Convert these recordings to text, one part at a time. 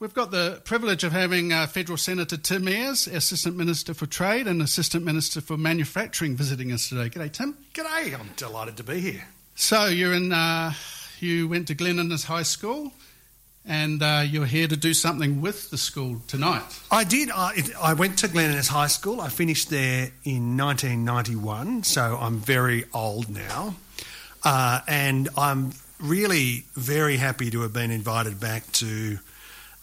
We've got the privilege of having uh, Federal Senator Tim Ayres, Assistant Minister for Trade and Assistant Minister for Manufacturing, visiting us today. G'day, Tim. G'day, I'm delighted to be here. So you're in, uh, you went to Glen Innes High School, and uh, you're here to do something with the school tonight. I did. I, I went to Glen Innes High School. I finished there in 1991, so I'm very old now, uh, and I'm really very happy to have been invited back to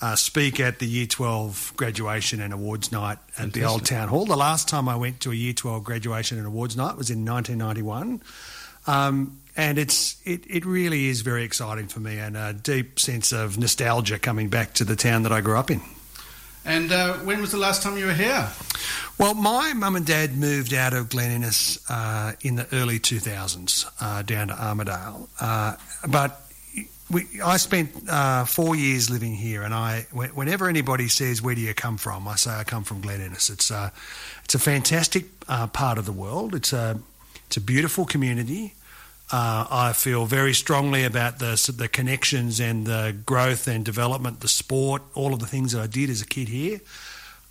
uh, speak at the Year 12 graduation and awards night at Fantastic. the Old Town Hall. The last time I went to a Year 12 graduation and awards night was in 1991. Um, and it's it, it really is very exciting for me and a deep sense of nostalgia coming back to the town that I grew up in. And uh, when was the last time you were here? Well, my mum and dad moved out of Glen Innes uh, in the early 2000s uh, down to Armidale. Uh, but we, I spent uh, four years living here, and I, whenever anybody says, Where do you come from? I say, I come from Glen Innes. It's a, it's a fantastic uh, part of the world, it's a, it's a beautiful community. Uh, I feel very strongly about the the connections and the growth and development, the sport, all of the things that I did as a kid here,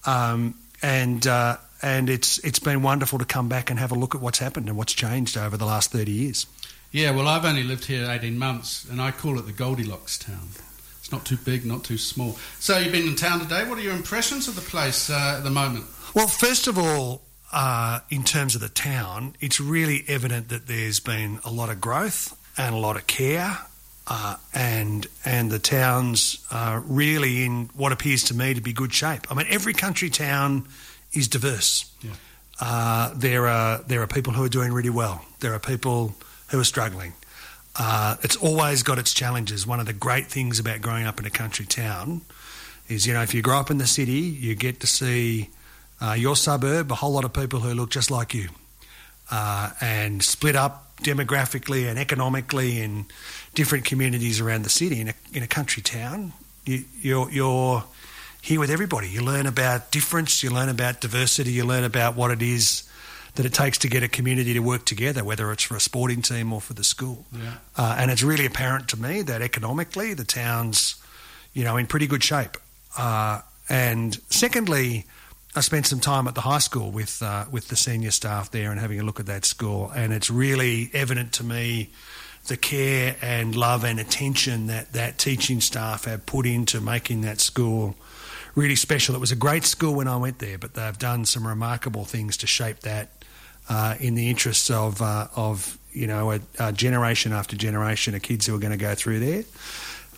um, and uh, and it's it's been wonderful to come back and have a look at what's happened and what's changed over the last thirty years. Yeah, well, I've only lived here 18 months, and I call it the Goldilocks town. It's not too big, not too small. So you've been in town today. What are your impressions of the place uh, at the moment? Well, first of all, uh, in terms of the town, it's really evident that there's been a lot of growth and a lot of care, uh, and and the town's uh, really in what appears to me to be good shape. I mean, every country town is diverse. Yeah. Uh, there are there are people who are doing really well. There are people who are struggling. Uh, it's always got its challenges. One of the great things about growing up in a country town is, you know, if you grow up in the city, you get to see uh, your suburb, a whole lot of people who look just like you, uh, and split up demographically and economically in different communities around the city. In a, in a country town, you, you're, you're here with everybody. You learn about difference, you learn about diversity, you learn about what it is that it takes to get a community to work together, whether it's for a sporting team or for the school. Yeah. Uh, and it's really apparent to me that economically the town's, you know, in pretty good shape. Uh, and secondly, I spent some time at the high school with uh, with the senior staff there and having a look at that school, and it's really evident to me the care and love and attention that that teaching staff have put into making that school really special. It was a great school when I went there, but they've done some remarkable things to shape that uh, in the interests of uh, of you know a, a generation after generation of kids who are going to go through there.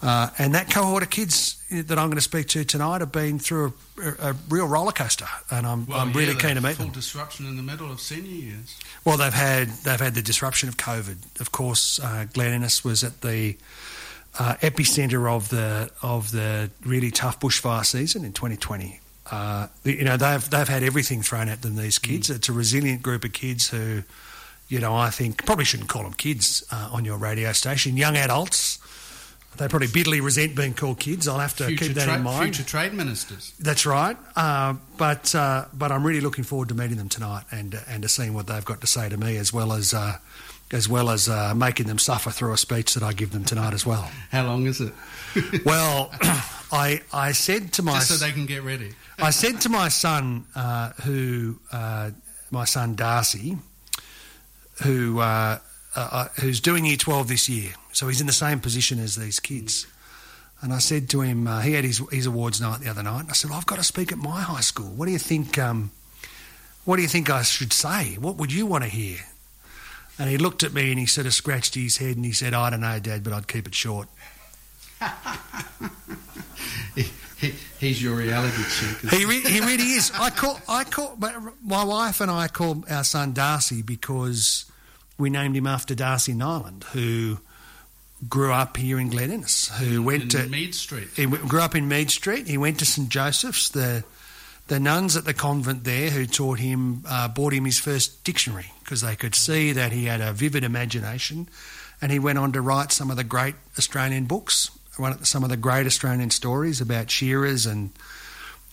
Uh, and that cohort of kids that I'm going to speak to tonight have been through a, a, a real roller coaster, and I'm, Well, I'm really yeah, keen to meet full them. disruption in the middle of senior years. Well, they've had they've had the disruption of COVID. Of course, uh, Glen Innes was at the uh, epicenter of the of the really tough bushfire season in 2020. Uh, you know they've they've had everything thrown at them. These kids. It's a resilient group of kids who, you know, I think probably shouldn't call them kids uh, on your radio station. Young adults. They probably bitterly resent being called kids. I'll have to Future, keep that tra- in mind. future trade ministers. That's right. Uh, but uh, but I'm really looking forward to meeting them tonight and uh, and to seeing what they've got to say to me, as well as uh, as well as uh, making them suffer through a speech that I give them tonight as well. How long is it? well, I I said to my Just so they can get ready. I said to my son, uh, who uh, my son Darcy, who uh, uh, who's doing year twelve this year, so he's in the same position as these kids. And I said to him, uh, he had his, his awards night the other night. And I said, I've got to speak at my high school. What do you think? Um, what do you think I should say? What would you want to hear? And he looked at me and he sort of scratched his head and he said, I don't know, Dad, but I'd keep it short. He, he, he's your reality check. He, re- he really is. I call, I call, my wife and I call our son Darcy because we named him after D'Arcy Niland, who grew up here in Glen Innes, who went in to Mead Street. he w- grew up in Mead Street. He went to St Joseph's. The the nuns at the convent there who taught him uh, bought him his first dictionary because they could see that he had a vivid imagination, and he went on to write some of the great Australian books, some of the great Australian stories about shearers and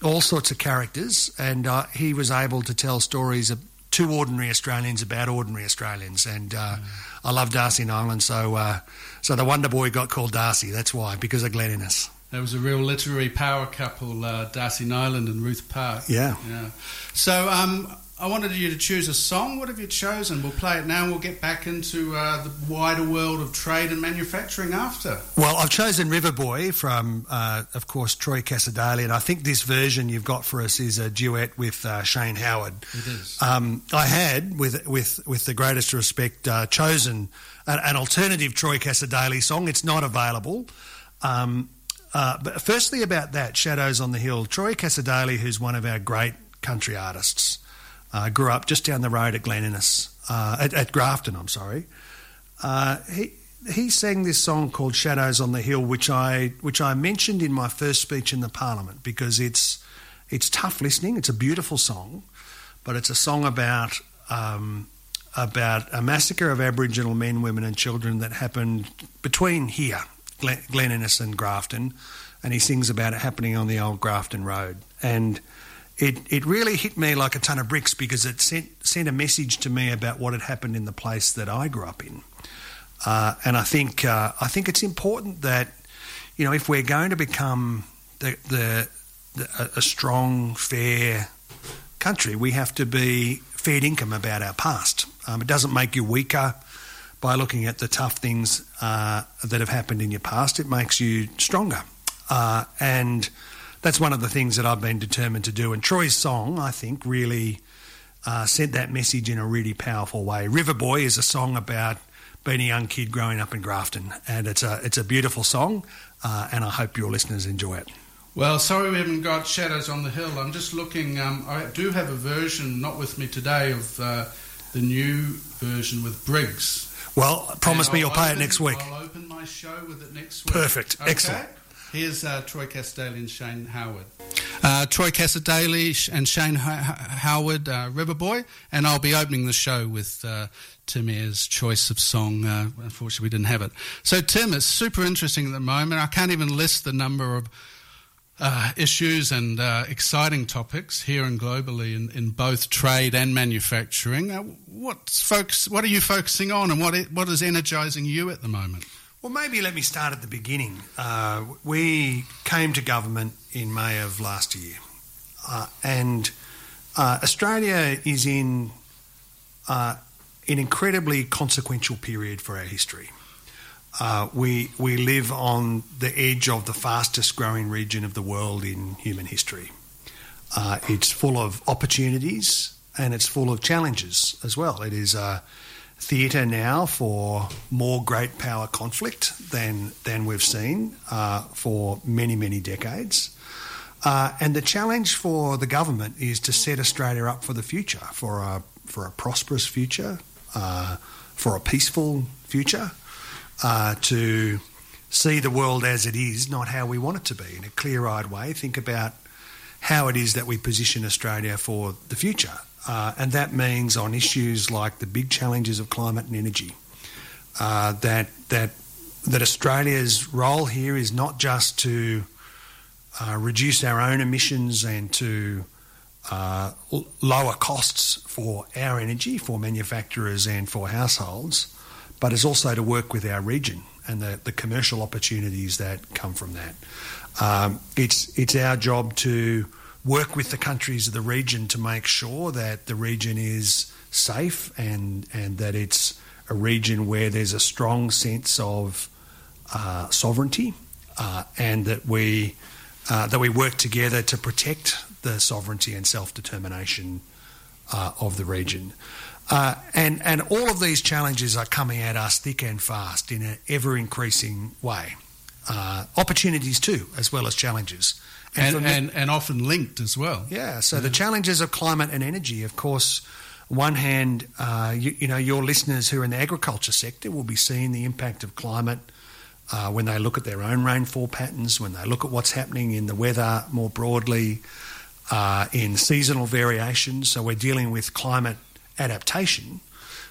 all sorts of characters, and uh, he was able to tell stories of two ordinary Australians about ordinary Australians, and uh, I love D'Arcy Niland, so uh, so the Wonder Boy got called Darcy. That's why because of Glen Innes. There was a real literary power couple, uh, D'Arcy Niland and Ruth Park. Yeah. Yeah. So um, I wanted you to choose a song. What have you chosen? We'll play it now and we'll get back into uh, the wider world of trade and manufacturing after. Well, I've chosen River Boy from, uh, of course, Troy Cassar-Daley, and I think this version you've got for us is a duet with uh, Shane Howard. It is. Um, I had, with with with the greatest respect, uh, chosen an, an alternative Troy Cassar-Daley song. It's not available. Um, uh, but firstly, about that, Shadows on the Hill. Troy Cassar-Daley, who's one of our great country artists, uh, grew up just down the road at Glen Innes, uh, at, at, Grafton, I'm sorry. Uh, he, he sang this song called Shadows on the Hill, which I, which I mentioned in my first speech in the Parliament because it's, it's tough listening. It's a beautiful song, but it's a song about, um, about a massacre of Aboriginal men, women, and children that happened between here Glen, Innes and Grafton, and he sings about it happening on the old Grafton Road. And it, it really hit me like a ton of bricks because it sent, sent a message to me about what had happened in the place that I grew up in. Uh, and I think, uh, I think it's important that, you know, if we're going to become the, the, the, a strong, fair country, we have to be fair income about our past. Um, it doesn't make you weaker by looking at the tough things uh, that have happened in your past, it makes you stronger. Uh, and that's one of the things that I've been determined to do. And Troy's song, I think, really uh, sent that message in a really powerful way. River Boy is a song about being a young kid growing up in Grafton, and it's a it's a beautiful song, uh, and I hope your listeners enjoy it. Well, sorry we haven't got Shadows on the Hill. I'm just looking. Um, I do have a version, not with me today, of uh, the new version with Briggs. Well, promise me you'll open, pay it next week. I'll open my show with it next week. Perfect. Okay? Excellent. Here's uh, Troy Cassar-Daley and Shane Howard. Uh, Troy Cassar-Daley and Shane Howard, uh, Riverboy, and I'll be opening the show with uh, Tim Ayres' choice of song. Uh, unfortunately, we didn't have it. So, Tim, it's super interesting at the moment. I can't even list the number of uh, issues and uh, exciting topics here and globally in, in both trade and manufacturing. Uh, what folks, what are you focusing on, and what what is energising you at the moment? Well, maybe let me start at the beginning. Uh, we came to government in May of last year, uh, and uh, Australia is in an incredibly consequential period for our history. Uh, we we live on the edge of the fastest growing region of the world in human history. Uh, it's full of opportunities and it's full of challenges as well. It is a theatre now for more great power conflict than than we've seen uh, for many many decades. Uh, and the challenge for the government is to set Australia up for the future, for a for a prosperous future, uh, for a peaceful future uh, to see the world as it is, not how we want it to be, in a clear eyed way. Think about how it is that we position Australia for the future. Uh, and that means on issues like the big challenges of climate and energy, uh, that, that, that Australia's role here is not just to uh, reduce our own emissions and to uh, lower costs for our energy, for manufacturers and for households, but is also to work with our region and the, the commercial opportunities that come from that. Um, it's, it's our job to work with the countries of the region to make sure that the region is safe and, and that it's a region where there's a strong sense of uh, sovereignty uh, and that we, uh, that we work together to protect the sovereignty and self determination uh, of the region. Uh, and, and all of these challenges are coming at us thick and fast in an ever increasing way. Uh, opportunities too, as well as challenges. And, and, and, and, often linked as well. Yeah, so yeah. the challenges of climate and energy, of course, one hand, uh, you, you, know, your listeners who are in the agriculture sector will be seeing the impact of climate uh, when they look at their own rainfall patterns, when they look at what's happening in the weather more broadly, uh, in seasonal variations. So we're dealing with climate adaptation,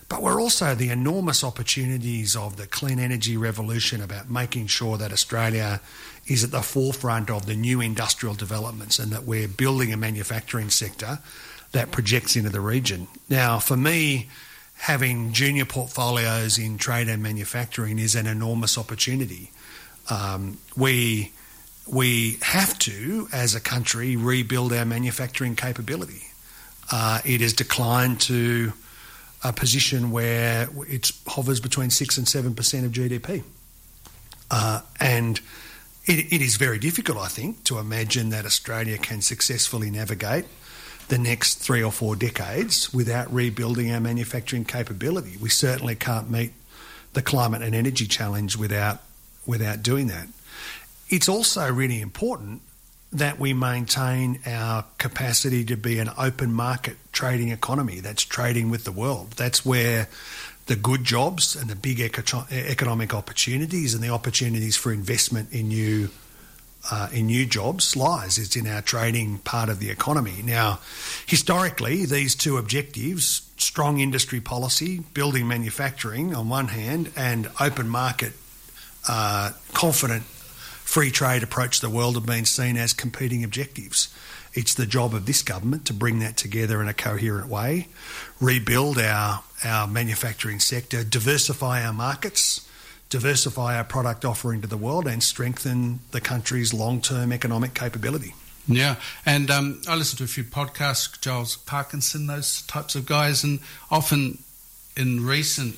but we're also the enormous opportunities of the clean energy revolution about making sure that Australia is at the forefront of the new industrial developments and that we're building a manufacturing sector that projects into the region. Now, for me, having junior portfolios in trade and manufacturing is an enormous opportunity. Um, we we have to, as a country, rebuild our manufacturing capability. Uh, it has declined to a position where it hovers between 6 and 7% of GDP. Uh, and it, it is very difficult, I think, to imagine that Australia can successfully navigate the next three or four decades without rebuilding our manufacturing capability. We certainly can't meet the climate and energy challenge without without doing that. It's also really important that we maintain our capacity to be an open market trading economy that's trading with the world. That's where the good jobs and the big economic opportunities and the opportunities for investment in new uh, in new jobs lies. It's in our trading part of the economy. Now, historically, these two objectives strong industry policy, building manufacturing on one hand, and open market, uh, confident free trade approach to the world have been seen as competing objectives. It's the job of this government to bring that together in a coherent way, rebuild our, our manufacturing sector, diversify our markets, diversify our product offering to the world, and strengthen the country's long term economic capability. Yeah, and um, I listen to a few podcasts, Giles Parkinson, those types of guys, and often in recent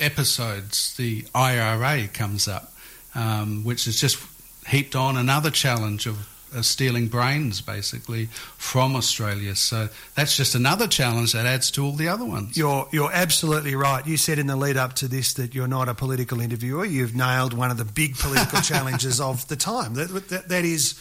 episodes, the IRA comes up, um, which has just heaped on another challenge of uh, stealing brains, basically, from Australia. So that's just another challenge that adds to all the other ones. You're you're absolutely right. You said in the lead up to this that you're not a political interviewer. You've nailed one of the big political challenges of the time. That, that, that is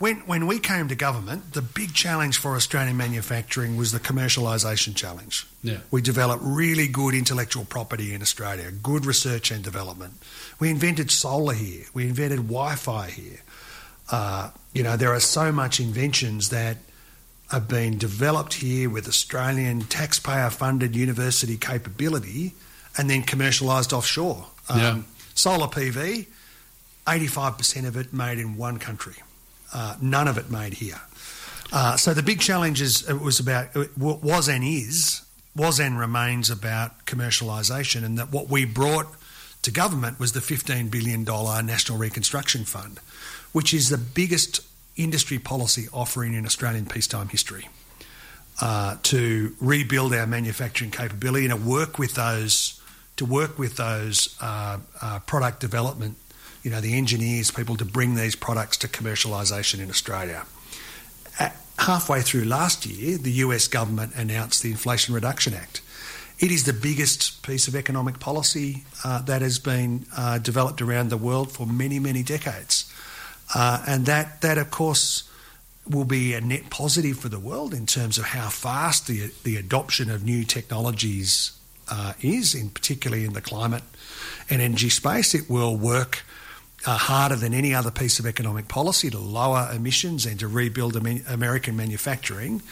when, when we came to government, the big challenge for Australian manufacturing was the commercialisation challenge. Yeah. We developed really good intellectual property in Australia, good research and development. We invented solar here. We invented Wi-Fi here. Uh, you know, there are so much inventions that have been developed here with Australian taxpayer-funded university capability and then commercialised offshore. Um, yeah. Solar PV, 85% of it made in one country uh, none of it made here. Uh, so the big challenge is it was about it was and is was and remains about commercialisation, and that what we brought to government was the fifteen billion dollar National Reconstruction Fund, which is the biggest industry policy offering in Australian peacetime history. Uh, to rebuild our manufacturing capability and to work with those to work with those uh, uh, product development you know, the engineers, people to bring these products to commercialisation in Australia. At halfway through last year, the US government announced the Inflation Reduction Act. It is the biggest piece of economic policy uh, that has been uh, developed around the world for many, many decades. Uh, and that, that, of course, will be a net positive for the world in terms of how fast the, the adoption of new technologies uh, is, in particularly in the climate and energy space. It will work uh, harder than any other piece of economic policy to lower emissions and to rebuild American manufacturing.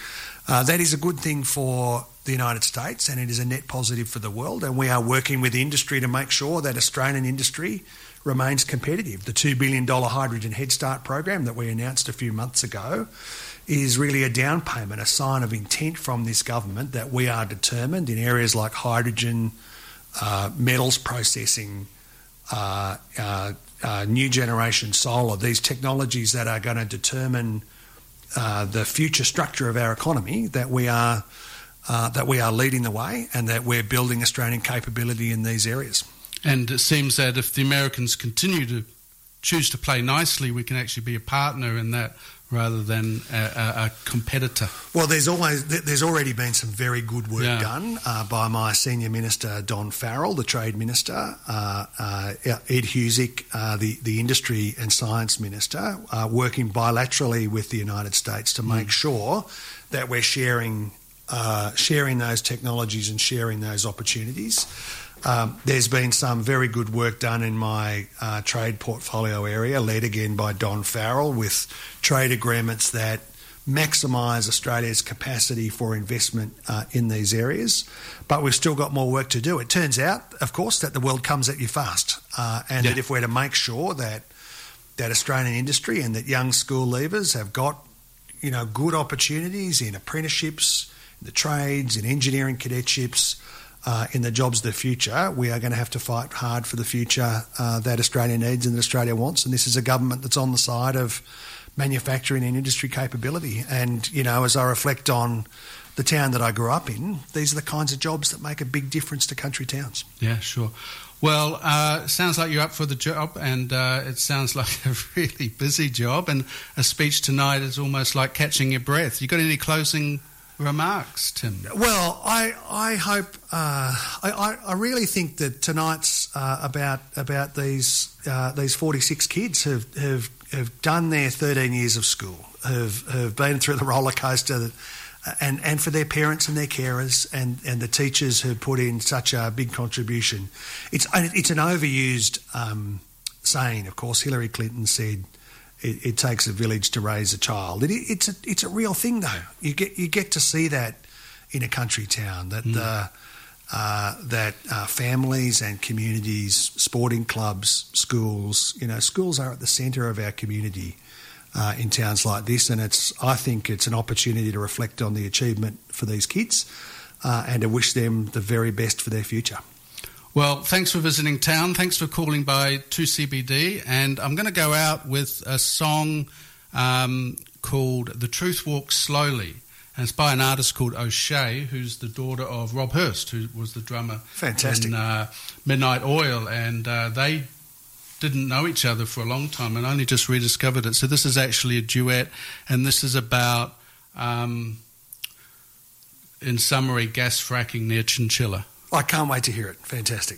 Uh, that is a good thing for the United States and it is a net positive for the world. And we are working with industry to make sure that Australian industry remains competitive. The $2 billion Hydrogen Head Start program that we announced a few months ago is really a down payment, a sign of intent from this government that we are determined in areas like hydrogen, uh, metals processing, uh, uh, uh, new generation solar, these technologies that are going to determine uh, the future structure of our economy, that we are uh, that we are leading the way and that we're building Australian capability in these areas. And it seems that if the Americans continue to choose to play nicely, we can actually be a partner in that rather than a, a, competitor. Well, there's always there's already been some very good work yeah. done uh, by my senior minister Don Farrell, the trade minister, uh, uh, Ed Husic, uh, the the industry and science minister, uh, working bilaterally with the United States to make mm. sure that we're sharing uh, sharing those technologies and sharing those opportunities. Um, there's been some very good work done in my uh, trade portfolio area, led again by Don Farrell, with trade agreements that maximise Australia's capacity for investment uh, in these areas. But we've still got more work to do. It turns out, of course, that the world comes at you fast, uh, and yeah. that if we're to make sure that that Australian industry and that young school leavers have got you know good opportunities in apprenticeships, in the trades, in engineering cadetships uh, in the jobs of the future, we are going to have to fight hard for the future uh, that Australia needs and that Australia wants. And this is a government that's on the side of manufacturing and industry capability. And, you know, as I reflect on the town that I grew up in, these are the kinds of jobs that make a big difference to country towns. Yeah, sure. Well, uh, sounds like you're up for the job, and uh, it sounds like a really busy job. And a speech tonight is almost like catching your breath. You got any closing remarks, Tim? Well, I I hope uh, I I really think that tonight's uh, about about these uh, these 46 kids have have have done their 13 years of school, have have been through the roller coaster and, and for their parents and their carers and, and the teachers who put in such a big contribution. It's, it's an overused um, saying, of course. Hillary Clinton said, it, it, takes a village to raise a child. It, it's, a, it's a real thing, though. You get, you get to see that in a country town, that, mm. the, uh, that uh, families and communities, sporting clubs, schools, you know, schools are at the centre of our community uh, in towns like this. And it's, I think it's an opportunity to reflect on the achievement for these kids uh, and to wish them the very best for their future. Well, thanks for visiting town. Thanks for calling by 2CBD. And I'm going to go out with a song um, called The Truth Walks Slowly. And it's by an artist called O'Shea, who's the daughter of Rob Hirst, who was the drummer Fantastic. in uh, Midnight Oil. And uh, they didn't know each other for a long time and only just rediscovered it. So this is actually a duet, and this is about, um, in summary, gas fracking near Chinchilla. I can't wait to hear it. Fantastic.